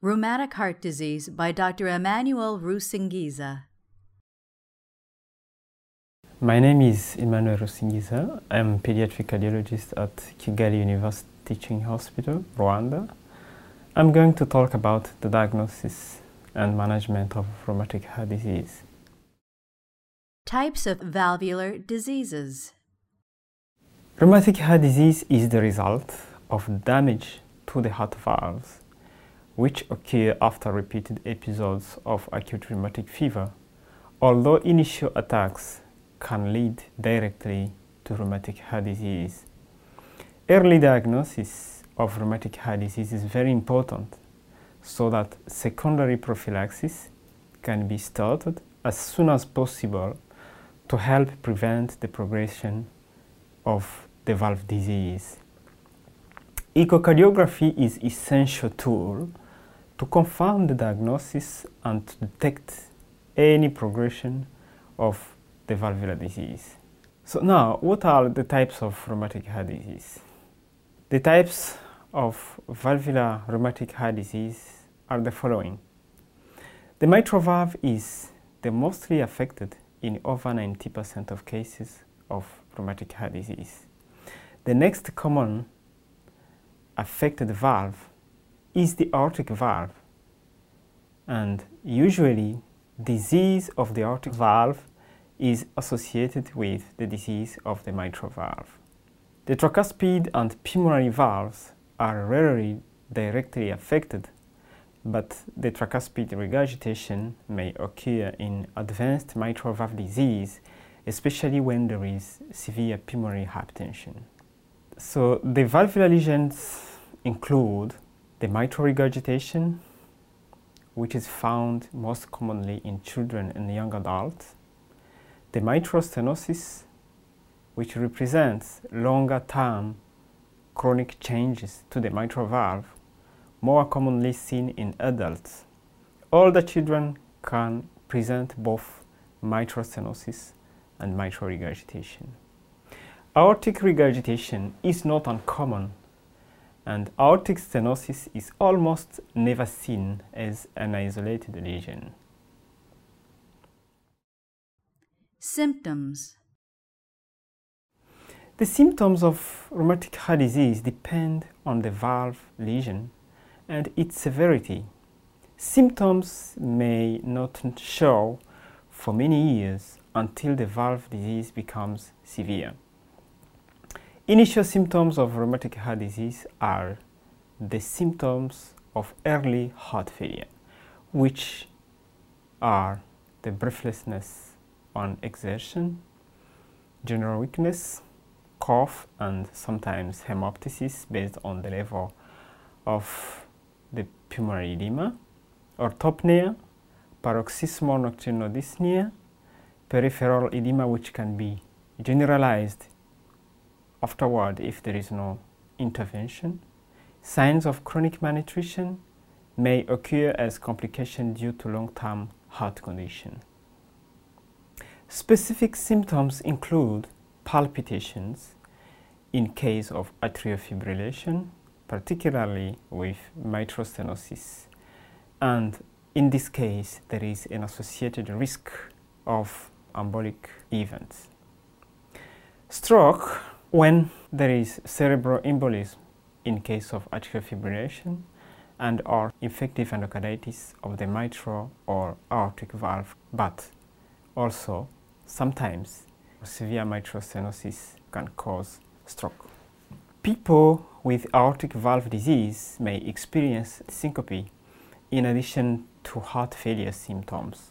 Rheumatic Heart Disease by Dr. Emmanuel Rusingiza. My name is Emmanuel Rusingiza. I'm a pediatric cardiologist at Kigali University Teaching Hospital, Rwanda. I'm going to talk about the diagnosis and management of rheumatic heart disease. Types of valvular diseases. Rheumatic heart disease is the result of damage to the heart valves which occur after repeated episodes of acute rheumatic fever, although initial attacks can lead directly to rheumatic heart disease. Early diagnosis of rheumatic heart disease is very important so that secondary prophylaxis can be started as soon as possible to help prevent the progression of the valve disease. Echocardiography is essential tool to confirm the diagnosis and to detect any progression of the valvular disease. So now, what are the types of rheumatic heart disease? The types of valvular rheumatic heart disease are the following. The mitral valve is the mostly affected in over 90% of cases of rheumatic heart disease. The next common affected valve is the aortic valve and usually disease of the aortic valve is associated with the disease of the mitral valve. The tricuspid and pulmonary valves are rarely directly affected, but the tricuspid regurgitation may occur in advanced mitral valve disease, especially when there is severe pulmonary hypertension. So the valvular lesions include the mitral regurgitation, which is found most commonly in children and young adults, the mitral stenosis, which represents longer term chronic changes to the mitral valve, more commonly seen in adults. Older children can present both mitral stenosis and mitral regurgitation. Aortic regurgitation is not uncommon and aortic stenosis is almost never seen as an isolated lesion. Symptoms The symptoms of rheumatic heart disease depend on the valve lesion and its severity. Symptoms may not show for many years until the valve disease becomes severe. Initial symptoms of rheumatic heart disease are the symptoms of early heart failure, which are the breathlessness on exertion, general weakness, cough, and sometimes hemoptysis based on the level of the pulmonary edema, orthopnea, paroxysmal nocturnal dyspnea, peripheral edema which can be generalized afterward if there is no intervention. Signs of chronic malnutrition may occur as complication due to long-term heart condition. Specific symptoms include palpitations in case of atrial fibrillation, particularly with mitral stenosis. And in this case, there is an associated risk of embolic events. Stroke when there is cerebral embolism in case of atrial fibrillation and or infective endocarditis of the mitral or aortic valve, but also sometimes severe mitral stenosis can cause stroke. People with aortic valve disease may experience syncope in addition to heart failure symptoms.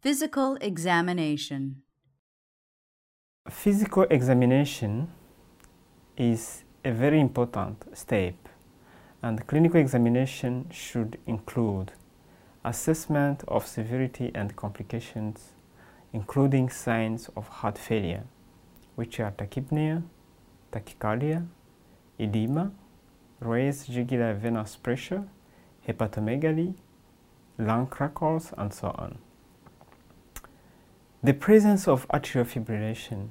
Physical examination Physical examination is a very important step and clinical examination should include assessment of severity and complications, including signs of heart failure, which are tachypnea, tachycardia, edema, raised jugular venous pressure, hepatomegaly, lung crackles, and so on. The presence of atrial fibrillation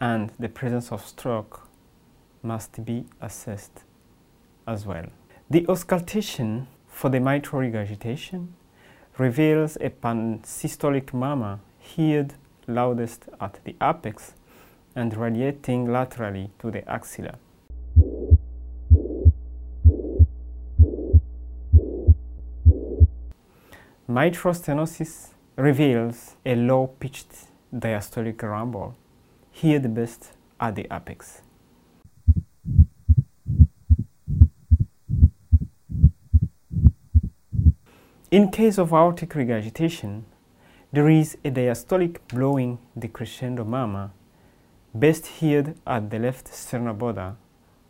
and the presence of stroke must be assessed as well. The auscultation for the mitral regurgitation reveals a pansystolic murmur heard loudest at the apex and radiating laterally to the axilla. Mitral stenosis reveals a low-pitched diastolic rumble, heard best at the apex. In case of aortic regurgitation, there is a diastolic blowing decrescendo murmur, best heard at the left sternal border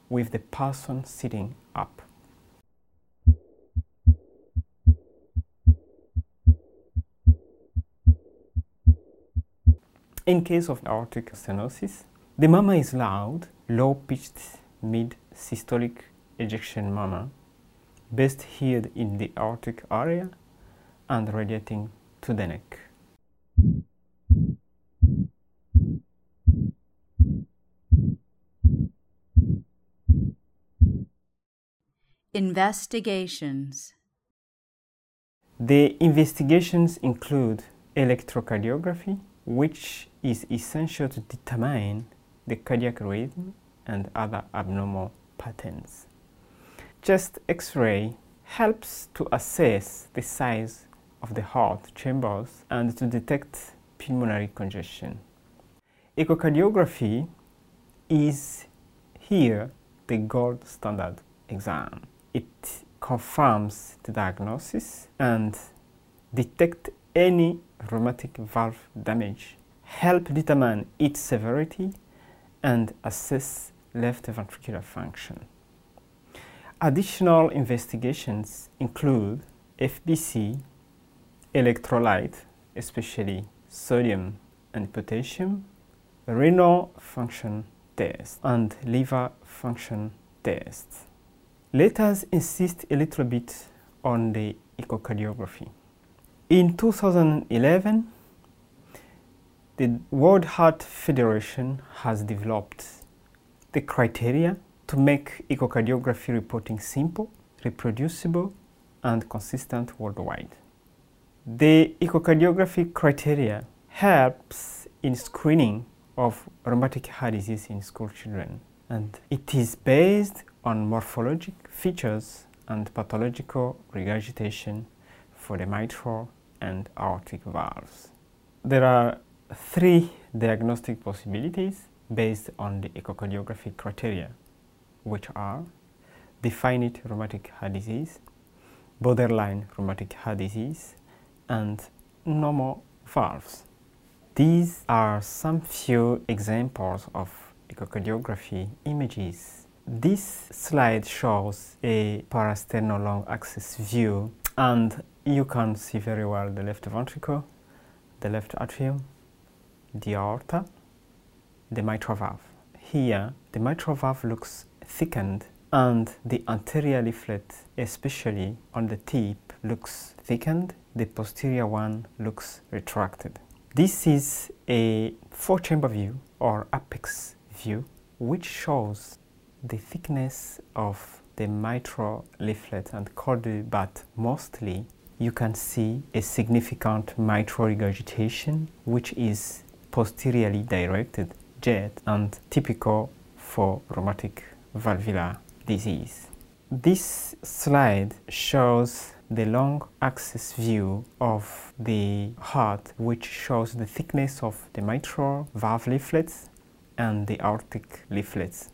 with the person sitting up. In case of aortic stenosis, the murmur is loud, low-pitched mid-systolic ejection murmur, best heard in the aortic area and radiating to the neck. Investigations The investigations include electrocardiography, which is essential to determine the cardiac rhythm and other abnormal patterns. Chest X-ray helps to assess the size of the heart chambers and to detect pulmonary congestion. Echocardiography is here the gold standard exam. It confirms the diagnosis and detect any rheumatic valve damage, help determine its severity, and assess left ventricular function. Additional investigations include FBC, electrolyte, especially sodium and potassium, renal function test, and liver function test. Let us insist a little bit on the echocardiography. In 2011, the World Heart Federation has developed the criteria to make echocardiography reporting simple, reproducible, and consistent worldwide. The echocardiography criteria helps in screening of rheumatic heart disease in school children and it is based on morphologic features and pathological regurgitation for the mitral and aortic valves. There are three diagnostic possibilities based on the echocardiography criteria, which are definite rheumatic heart disease, borderline rheumatic heart disease, and normal valves. These are some few examples of echocardiography images. This slide shows a parasternal long axis view and you can see very well the left ventricle, the left atrium, the aorta, the mitral valve. Here, the mitral valve looks thickened and the anterior leaflet, especially on the tip, looks thickened. The posterior one looks retracted. This is a four-chamber view or apex view which shows the thickness of the mitral leaflet and chordae but mostly you can see a significant mitral regurgitation which is posteriorly directed jet and typical for rheumatic valvular disease. This slide shows the long axis view of the heart which shows the thickness of the mitral valve leaflets and the aortic leaflets.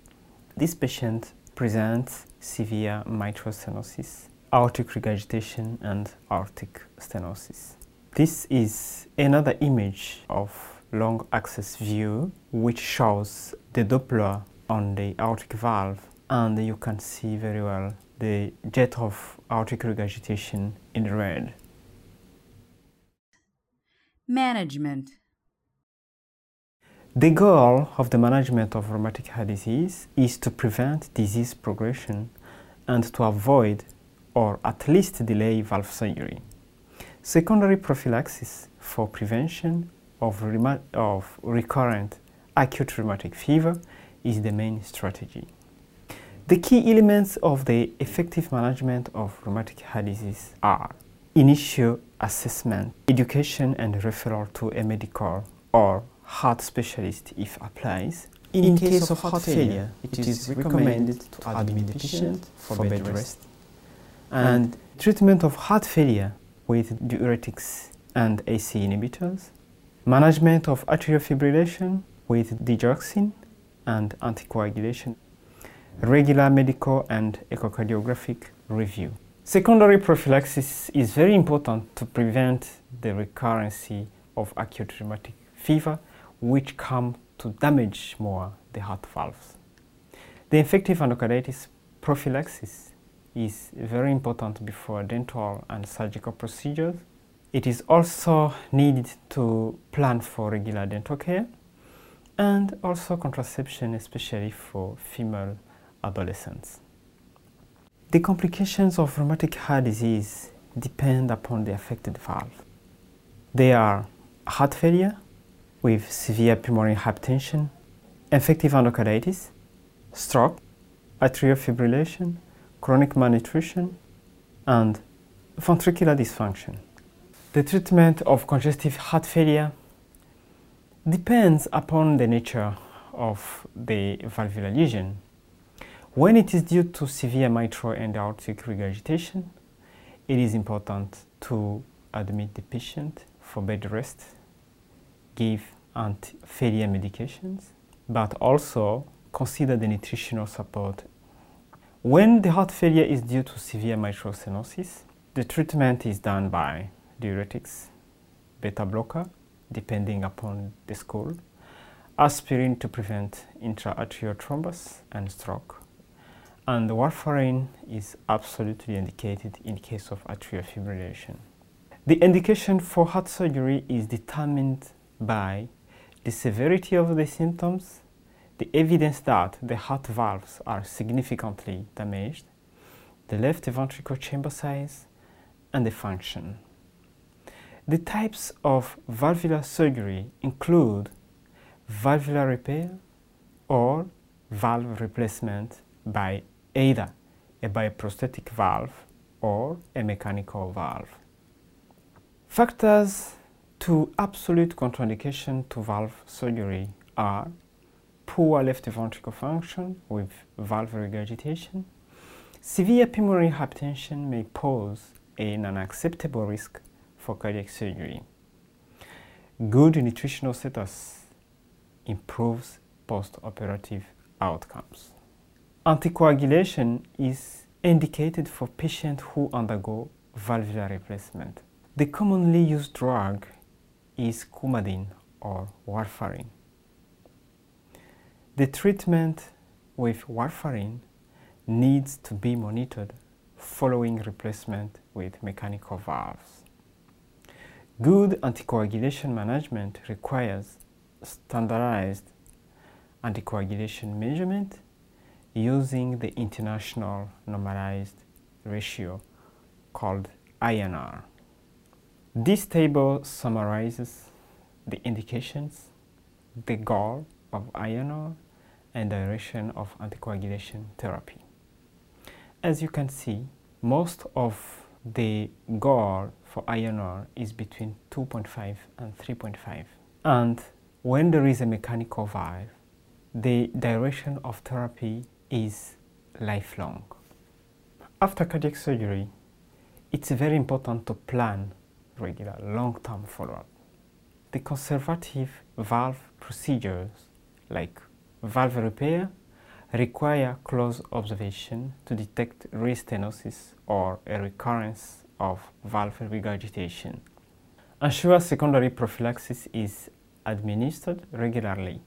This patient presents severe mitral stenosis, aortic regurgitation and aortic stenosis. This is another image of long axis view which shows the Doppler on the aortic valve and you can see very well the jet of aortic regurgitation in red. Management The goal of the management of rheumatic heart disease is to prevent disease progression and to avoid or at least delay valve surgery. Secondary prophylaxis for prevention of, of recurrent acute rheumatic fever is the main strategy. The key elements of the effective management of rheumatic heart disease are initial assessment, education and referral to a medical or heart specialist if applies. In, In case, case, of heart failure, it is recommended to admit the patient for bed rest. And treatment of heart failure with diuretics and ACE inhibitors. Management of atrial fibrillation with digoxin and anticoagulation. Regular medical and echocardiographic review. Secondary prophylaxis is very important to prevent the recurrence of acute rheumatic fever which come to damage more the heart valves. The infective endocarditis prophylaxis is very important before dental and surgical procedures. It is also needed to plan for regular dental care and also contraception, especially for female adolescents. The complications of rheumatic heart disease depend upon the affected valve. They are heart failure, with severe pulmonary hypertension, infective endocarditis, stroke, atrial fibrillation, chronic malnutrition, and ventricular dysfunction. The treatment of congestive heart failure depends upon the nature of the valvular lesion. When it is due to severe mitral and aortic regurgitation, it is important to admit the patient for bed rest, give anti-failure medications, but also consider the nutritional support. When the heart failure is due to severe mitral stenosis, the treatment is done by diuretics, beta blocker, depending upon the school, aspirin to prevent intraatrial thrombus and stroke, and warfarin is absolutely indicated in case of atrial fibrillation. The indication for heart surgery is determined by the severity of the symptoms, the evidence that the heart valves are significantly damaged, the left ventricle chamber size, and the function. The types of valvular surgery include valvular repair or valve replacement by either a bioprosthetic valve or a mechanical valve. Factors to absolute contraindication to valve surgery are poor left ventricle function with valve regurgitation. Severe pulmonary hypertension may pose an unacceptable risk for cardiac surgery. Good nutritional status improves post-operative outcomes. Anticoagulation is indicated for patients who undergo valvular replacement. The commonly used drug is coumadin or warfarin. The treatment with warfarin needs to be monitored following replacement with mechanical valves. Good anticoagulation management requires standardized anticoagulation measurement using the international normalized ratio called INR. This table summarizes the indications, the goal of INR, and duration of anticoagulation therapy. As you can see, most of the goal for INR is between 2.5 and 3.5. And when there is a mechanical valve, the duration of therapy is lifelong. After cardiac surgery, it's very important to plan regular long-term follow-up. The conservative valve procedures like valve repair require close observation to detect restenosis or a recurrence of valve regurgitation. Ensure secondary prophylaxis is administered regularly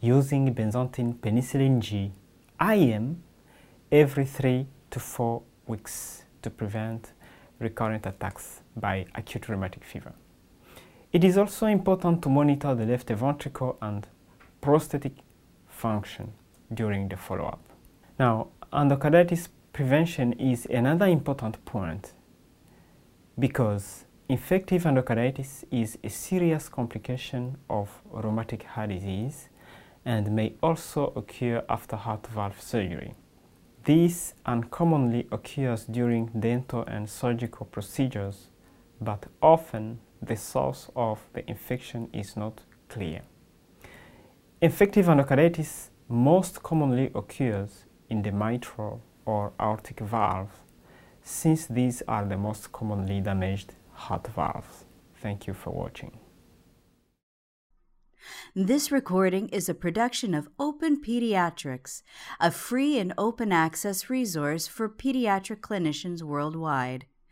using benzathine penicillin G IM every 3 to four weeks to prevent recurrent attacks by acute rheumatic fever. It is also important to monitor the left ventricle and prosthetic function during the follow-up. Now, endocarditis prevention is another important point because infective endocarditis is a serious complication of rheumatic heart disease and may also occur after heart valve surgery. This uncommonly occurs during dental and surgical procedures, but often the source of the infection is not clear. Infective endocarditis most commonly occurs in the mitral or aortic valve, since these are the most commonly damaged heart valves. Thank you for watching. This recording is a production of Open Pediatrics, a free and open access resource for pediatric clinicians worldwide.